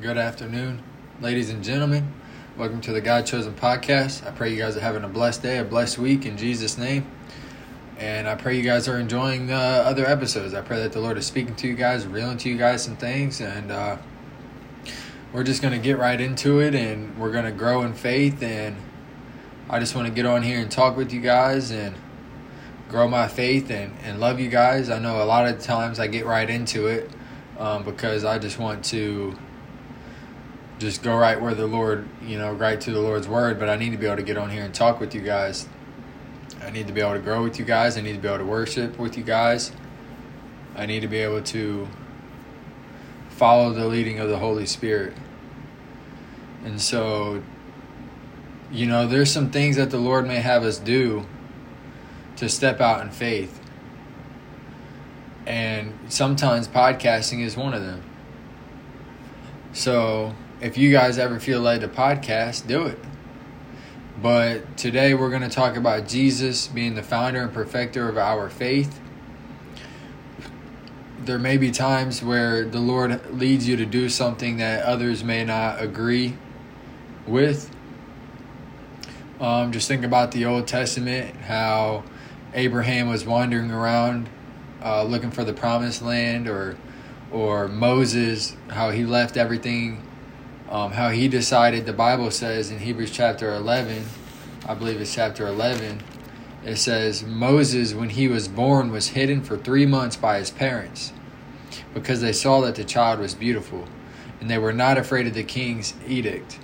Good afternoon, ladies and gentlemen. Welcome to the God Chosen Podcast. I pray you guys are having a blessed day, a blessed week in Jesus' name. And I pray you guys are enjoying the other episodes. I pray that the Lord is speaking to you guys, revealing to you guys some things. And uh, we're just going to get right into it and we're going to grow in faith. And I just want to get on here and talk with you guys and grow my faith and, and love you guys. I know a lot of times I get right into it um, because I just want to just go right where the Lord, you know, right to the Lord's word. But I need to be able to get on here and talk with you guys. I need to be able to grow with you guys. I need to be able to worship with you guys. I need to be able to follow the leading of the Holy Spirit. And so, you know, there's some things that the Lord may have us do to step out in faith. And sometimes podcasting is one of them. So, if you guys ever feel led to podcast, do it. But today we're going to talk about Jesus being the founder and perfecter of our faith. There may be times where the Lord leads you to do something that others may not agree with. Um, just think about the Old Testament, how Abraham was wandering around uh, looking for the promised land, or or Moses, how he left everything um, how he decided the bible says in hebrews chapter 11 i believe it's chapter 11 it says moses when he was born was hidden for three months by his parents because they saw that the child was beautiful and they were not afraid of the king's edict.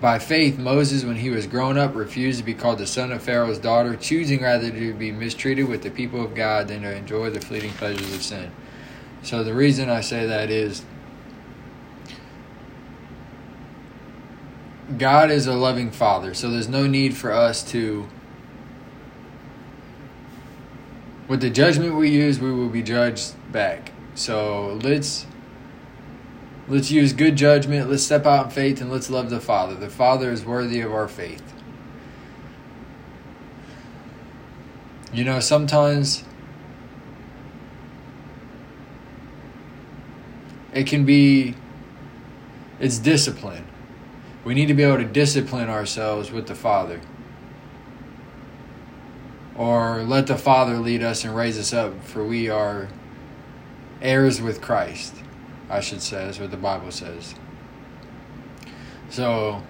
By faith moses when he was grown up refused to be called the son of pharaoh's daughter choosing rather to be mistreated with the people of god than to enjoy the fleeting pleasures of sin. So the reason i say that is God is a loving father, so there's no need for us to. With the judgment we use, we will be judged back. So let's let's use good judgment. Let's step out in faith and let's love the Father. The Father is worthy of our faith. You know, sometimes it can be it's discipline we need to be able to discipline ourselves with the Father. Or let the Father lead us and raise us up, for we are heirs with Christ, I should say, is what the Bible says. So,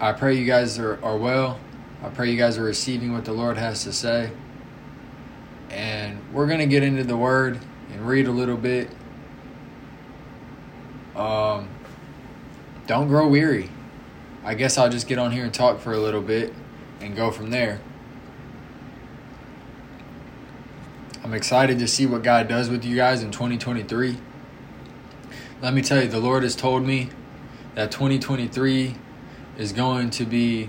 I pray you guys are, are well. I pray you guys are receiving what the Lord has to say. And we're going to get into the Word and read a little bit. Um, don't grow weary. I guess I'll just get on here and talk for a little bit and go from there. I'm excited to see what God does with you guys in 2023. Let me tell you, the Lord has told me that 2023 is going to be.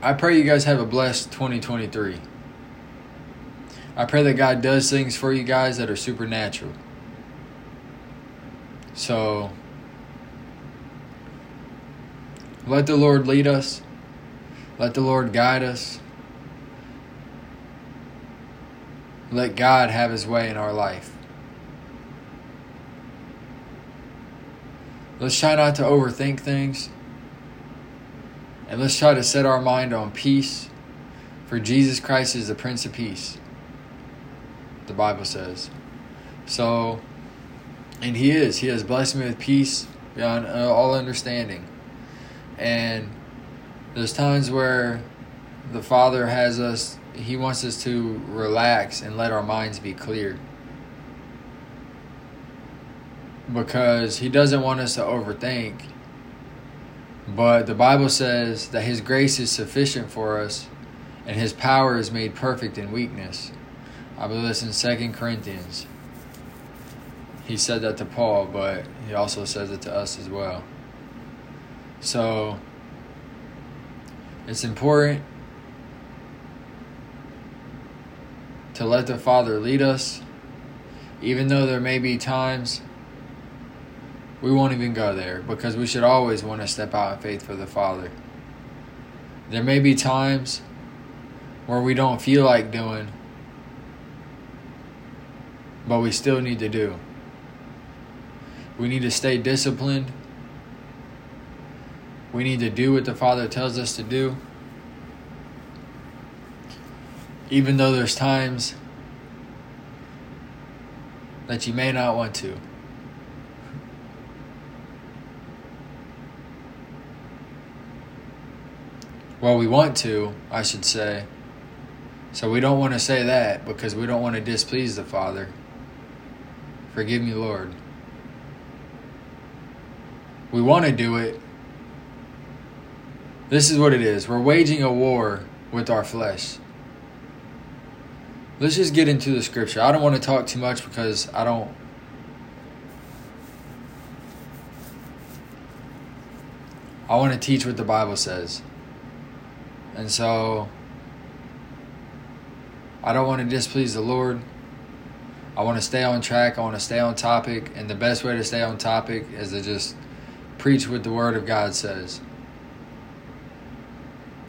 I pray you guys have a blessed 2023. I pray that God does things for you guys that are supernatural. So, let the Lord lead us. Let the Lord guide us. Let God have His way in our life. Let's try not to overthink things. And let's try to set our mind on peace. For Jesus Christ is the Prince of Peace. The Bible says. So, and He is. He has blessed me with peace beyond all understanding. And there's times where the Father has us, He wants us to relax and let our minds be clear. Because He doesn't want us to overthink. But the Bible says that His grace is sufficient for us and His power is made perfect in weakness. I believe this in Second Corinthians. He said that to Paul, but he also says it to us as well. So it's important to let the Father lead us, even though there may be times we won't even go there because we should always want to step out in faith for the Father. There may be times where we don't feel like doing, but we still need to do. We need to stay disciplined. We need to do what the Father tells us to do. Even though there's times that you may not want to. Well, we want to, I should say. So we don't want to say that because we don't want to displease the Father. Forgive me, Lord. We want to do it. This is what it is. We're waging a war with our flesh. Let's just get into the scripture. I don't want to talk too much because I don't I want to teach what the Bible says. And so I don't want to displease the Lord. I want to stay on track. I want to stay on topic. And the best way to stay on topic is to just preach what the Word of God says.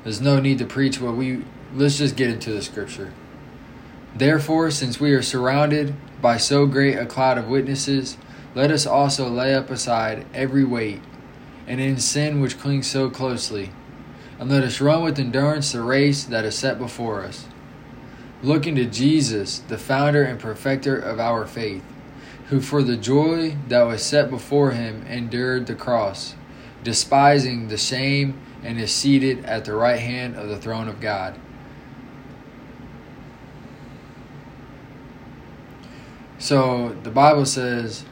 There's no need to preach what we. Let's just get into the scripture. Therefore, since we are surrounded by so great a cloud of witnesses, let us also lay up aside every weight and in sin which clings so closely and let us run with endurance the race that is set before us. Looking to Jesus, the founder and perfecter of our faith, who for the joy that was set before him endured the cross, despising the shame, and is seated at the right hand of the throne of God. So the Bible says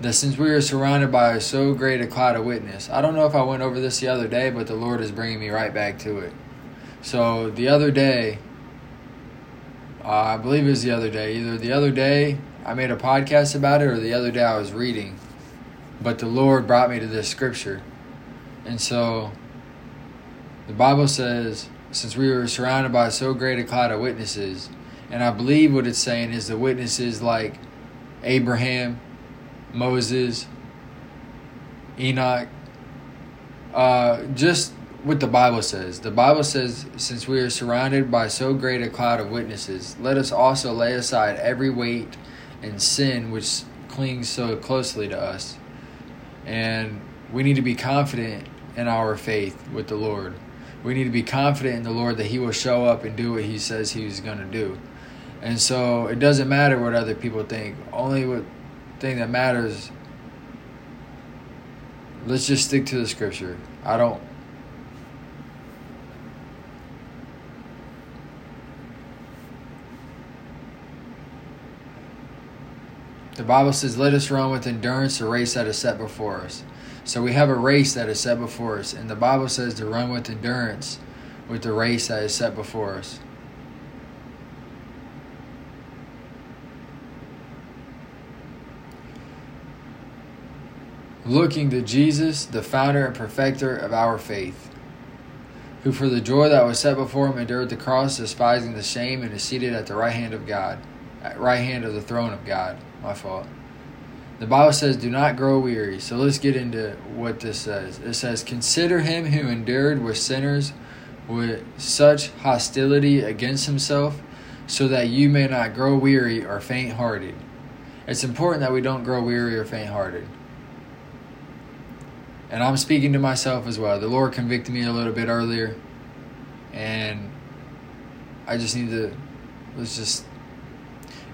that since we are surrounded by so great a cloud of witness, I don't know if I went over this the other day, but the Lord is bringing me right back to it. So the other day, uh, I believe it was the other day, either the other day I made a podcast about it or the other day I was reading, but the Lord brought me to this scripture. And so the Bible says, since we were surrounded by so great a cloud of witnesses, and I believe what it's saying is the witnesses like Abraham, Moses, Enoch, uh, just what the Bible says. The Bible says, since we are surrounded by so great a cloud of witnesses, let us also lay aside every weight and sin which clings so closely to us. And we need to be confident in our faith with the Lord. We need to be confident in the Lord that He will show up and do what He says He's going to do. And so it doesn't matter what other people think. Only what thing that matters. Let's just stick to the scripture. I don't. The Bible says, Let us run with endurance the race that is set before us. So we have a race that is set before us. And the Bible says to run with endurance with the race that is set before us. looking to Jesus, the founder and perfecter of our faith, who for the joy that was set before him endured the cross, despising the shame, and is seated at the right hand of God, at right hand of the throne of God. My fault. The Bible says, Do not grow weary. So let's get into what this says. It says, Consider him who endured with sinners with such hostility against himself, so that you may not grow weary or faint hearted. It's important that we don't grow weary or faint hearted. And I'm speaking to myself as well. The Lord convicted me a little bit earlier, and I just need to, let's just,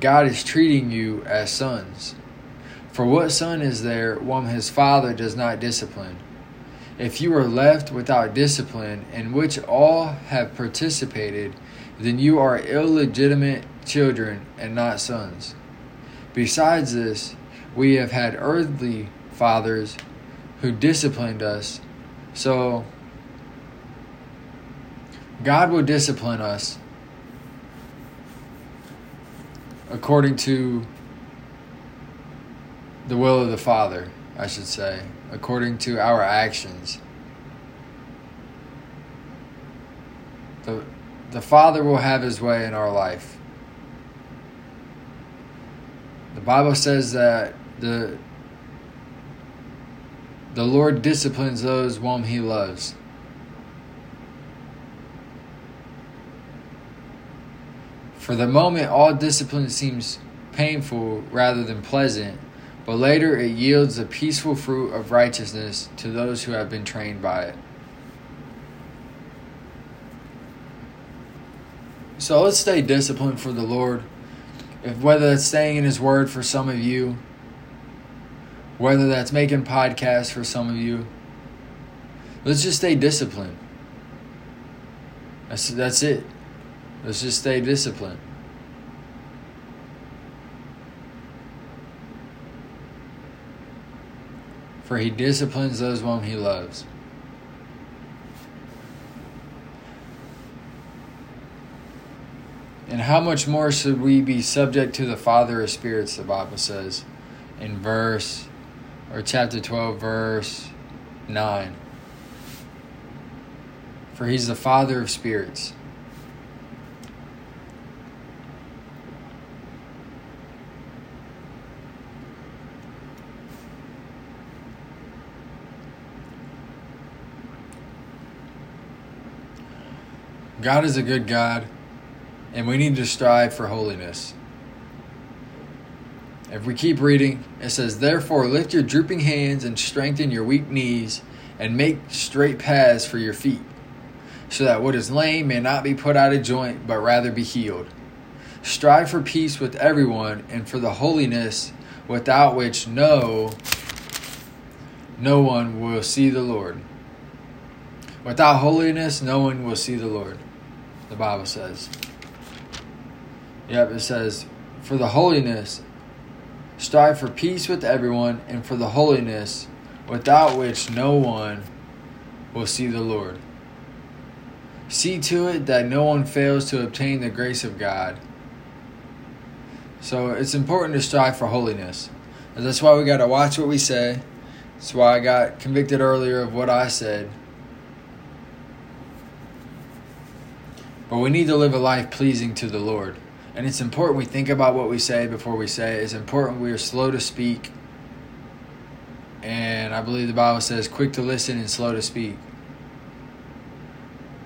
God is treating you as sons. For what son is there whom his father does not discipline? If you are left without discipline, in which all have participated, then you are illegitimate children and not sons. Besides this, we have had earthly fathers who disciplined us. So, God will discipline us according to the will of the Father. I should say, according to our actions. The, the Father will have His way in our life. The Bible says that the the Lord disciplines those whom He loves. For the moment, all discipline seems painful rather than pleasant, but later it yields the peaceful fruit of righteousness to those who have been trained by it. So let's stay disciplined for the Lord. If whether that's staying in His Word for some of you, whether that's making podcasts for some of you, let's just stay disciplined. That's that's it. Let's just stay disciplined. For he disciplines those whom he loves. And how much more should we be subject to the Father of spirits, the Bible says in verse, or chapter 12, verse 9. For he's the Father of spirits. God is a good God, and we need to strive for holiness. If we keep reading, it says, Therefore, lift your drooping hands and strengthen your weak knees, and make straight paths for your feet, so that what is lame may not be put out of joint, but rather be healed. Strive for peace with everyone, and for the holiness without which no no one will see the Lord. Without holiness, no one will see the Lord the Bible says. Yep, it says, For the holiness, strive for peace with everyone, and for the holiness, without which no one will see the Lord. See to it that no one fails to obtain the grace of God. So it's important to strive for holiness. And that's why we got to watch what we say. That's why I got convicted earlier of what I said. But we need to live a life pleasing to the Lord. And it's important we think about what we say before we say it. It's important we are slow to speak. And I believe the Bible says quick to listen and slow to speak.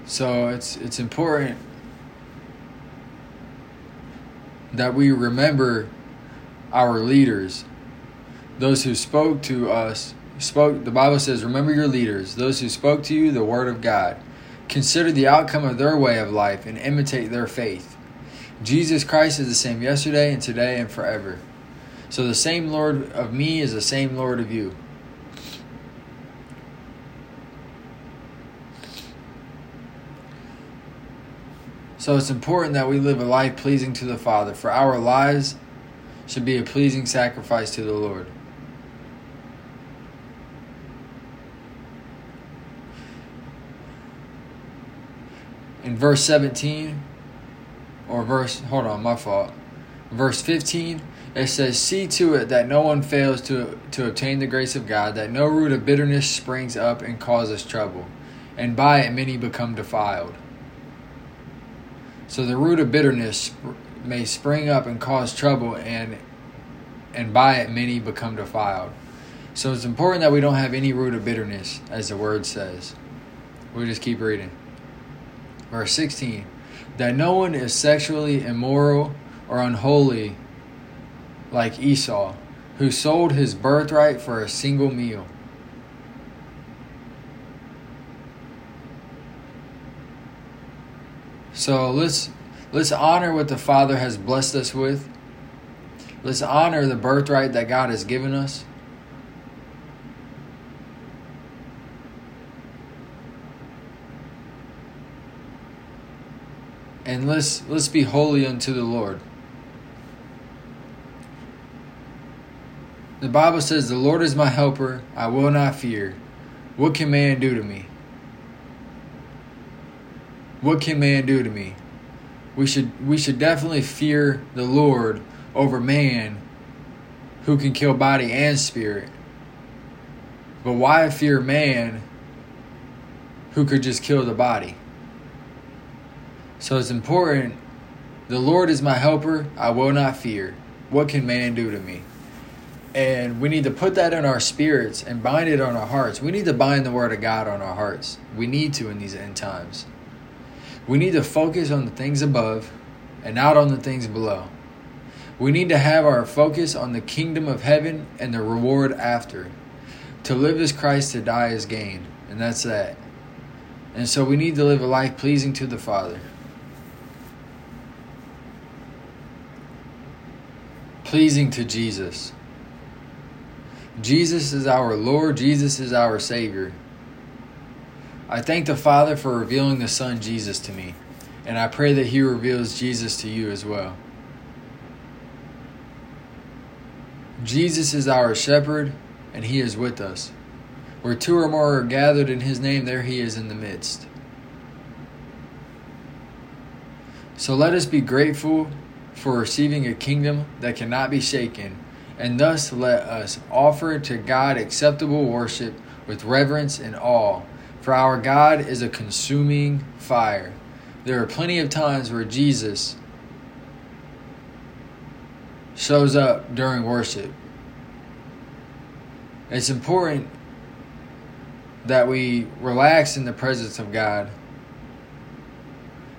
So it's it's important that we remember our leaders, those who spoke to us, spoke the Bible says remember your leaders, those who spoke to you the word of God. Consider the outcome of their way of life and imitate their faith. Jesus Christ is the same yesterday and today and forever. So the same Lord of me is the same Lord of you. So it's important that we live a life pleasing to the Father, for our lives should be a pleasing sacrifice to the Lord. In verse 17 or verse hold on my fault. Verse 15 it says see to it that no one fails to to obtain the grace of god that no root of bitterness springs up and causes trouble and by it many become defiled. So the root of bitterness may spring up and cause trouble and and by it many become defiled. So it's important that we don't have any root of bitterness as the word says. We just keep reading verse 16 that no one is sexually immoral or unholy like Esau, who sold his birthright for a single meal. So let's let's honor what the Father has blessed us with. Let's honor the birthright that God has given us. Let's let's be holy unto the Lord. The Bible says, "The Lord is my helper; I will not fear. What can man do to me?" What can man do to me? We should we should definitely fear the Lord over man who can kill body and spirit. But why fear man who could just kill the body? So it's important. The Lord is my helper. I will not fear. What can man do to me? And we need to put that in our spirits and bind it on our hearts. We need to bind the Word of God on our hearts. We need to in these end times. We need to focus on the things above and not on the things below. We need to have our focus on the kingdom of heaven and the reward after. To live as Christ, to die as gain. And that's that. And so we need to live a life pleasing to the Father. Pleasing to Jesus. Jesus is our Lord, Jesus is our Savior. I thank the Father for revealing the Son Jesus to me, and I pray that He reveals Jesus to you as well. Jesus is our shepherd, and He is with us. Where two or more are gathered in His name, there He is in the midst. So let us be grateful for receiving a kingdom that cannot be shaken and thus let us offer to God acceptable worship with reverence and awe. For our God is a consuming fire. There are plenty of times where Jesus shows up during worship. It's important that we relax in the presence of God.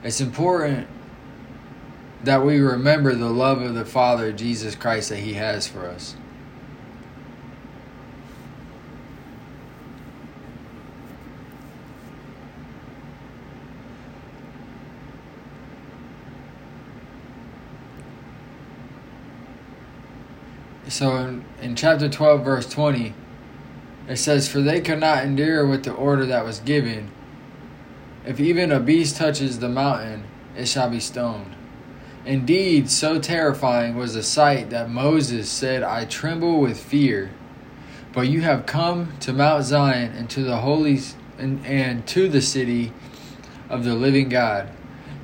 It's important that we remember the love of the Father, Jesus Christ, that He has for us. So in, in chapter 12, verse 20, it says, For they could not endure with the order that was given. If even a beast touches the mountain, it shall be stoned. Indeed, so terrifying was the sight that Moses said, I tremble with fear. But you have come to Mount Zion and to the holy and, and to the city of the living God,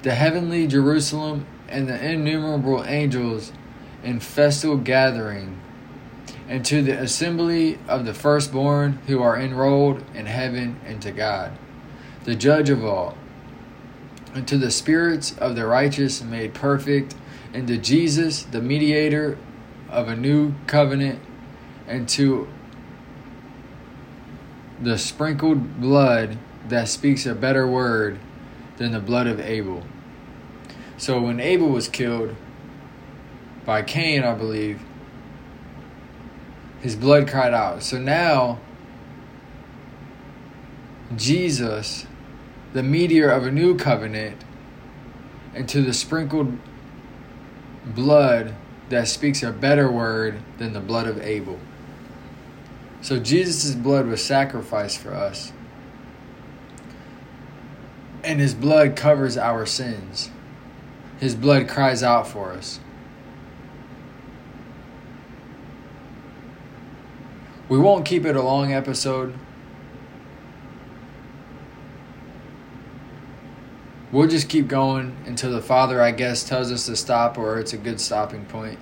the heavenly Jerusalem and the innumerable angels in festal gathering, and to the assembly of the firstborn who are enrolled in heaven and to God, the judge of all and to the spirits of the righteous made perfect, and to Jesus, the mediator of a new covenant, and to the sprinkled blood that speaks a better word than the blood of Abel. So when Abel was killed by Cain, I believe, his blood cried out. So now, Jesus the meteor of a new covenant, and to the sprinkled blood that speaks a better word than the blood of Abel. So Jesus' blood was sacrificed for us. And his blood covers our sins. His blood cries out for us. We won't keep it a long episode. We'll just keep going until the Father, I guess, tells us to stop or it's a good stopping point.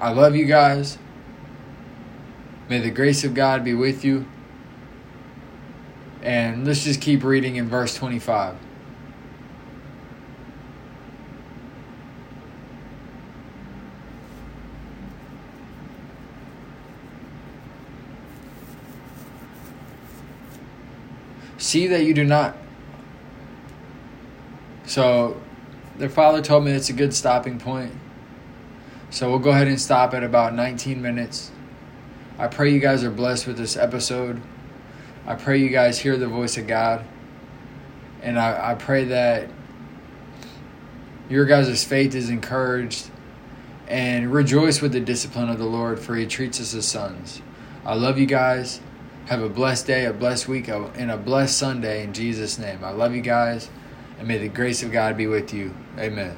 I love you guys. May the grace of God be with you. And let's just keep reading in verse 25. See that you do not. So, their father told me it's a good stopping point. So, we'll go ahead and stop at about 19 minutes. I pray you guys are blessed with this episode. I pray you guys hear the voice of God. And I, I pray that your guys' faith is encouraged and rejoice with the discipline of the Lord, for he treats us as sons. I love you guys. Have a blessed day, a blessed week, and a blessed Sunday in Jesus' name. I love you guys, and may the grace of God be with you. Amen.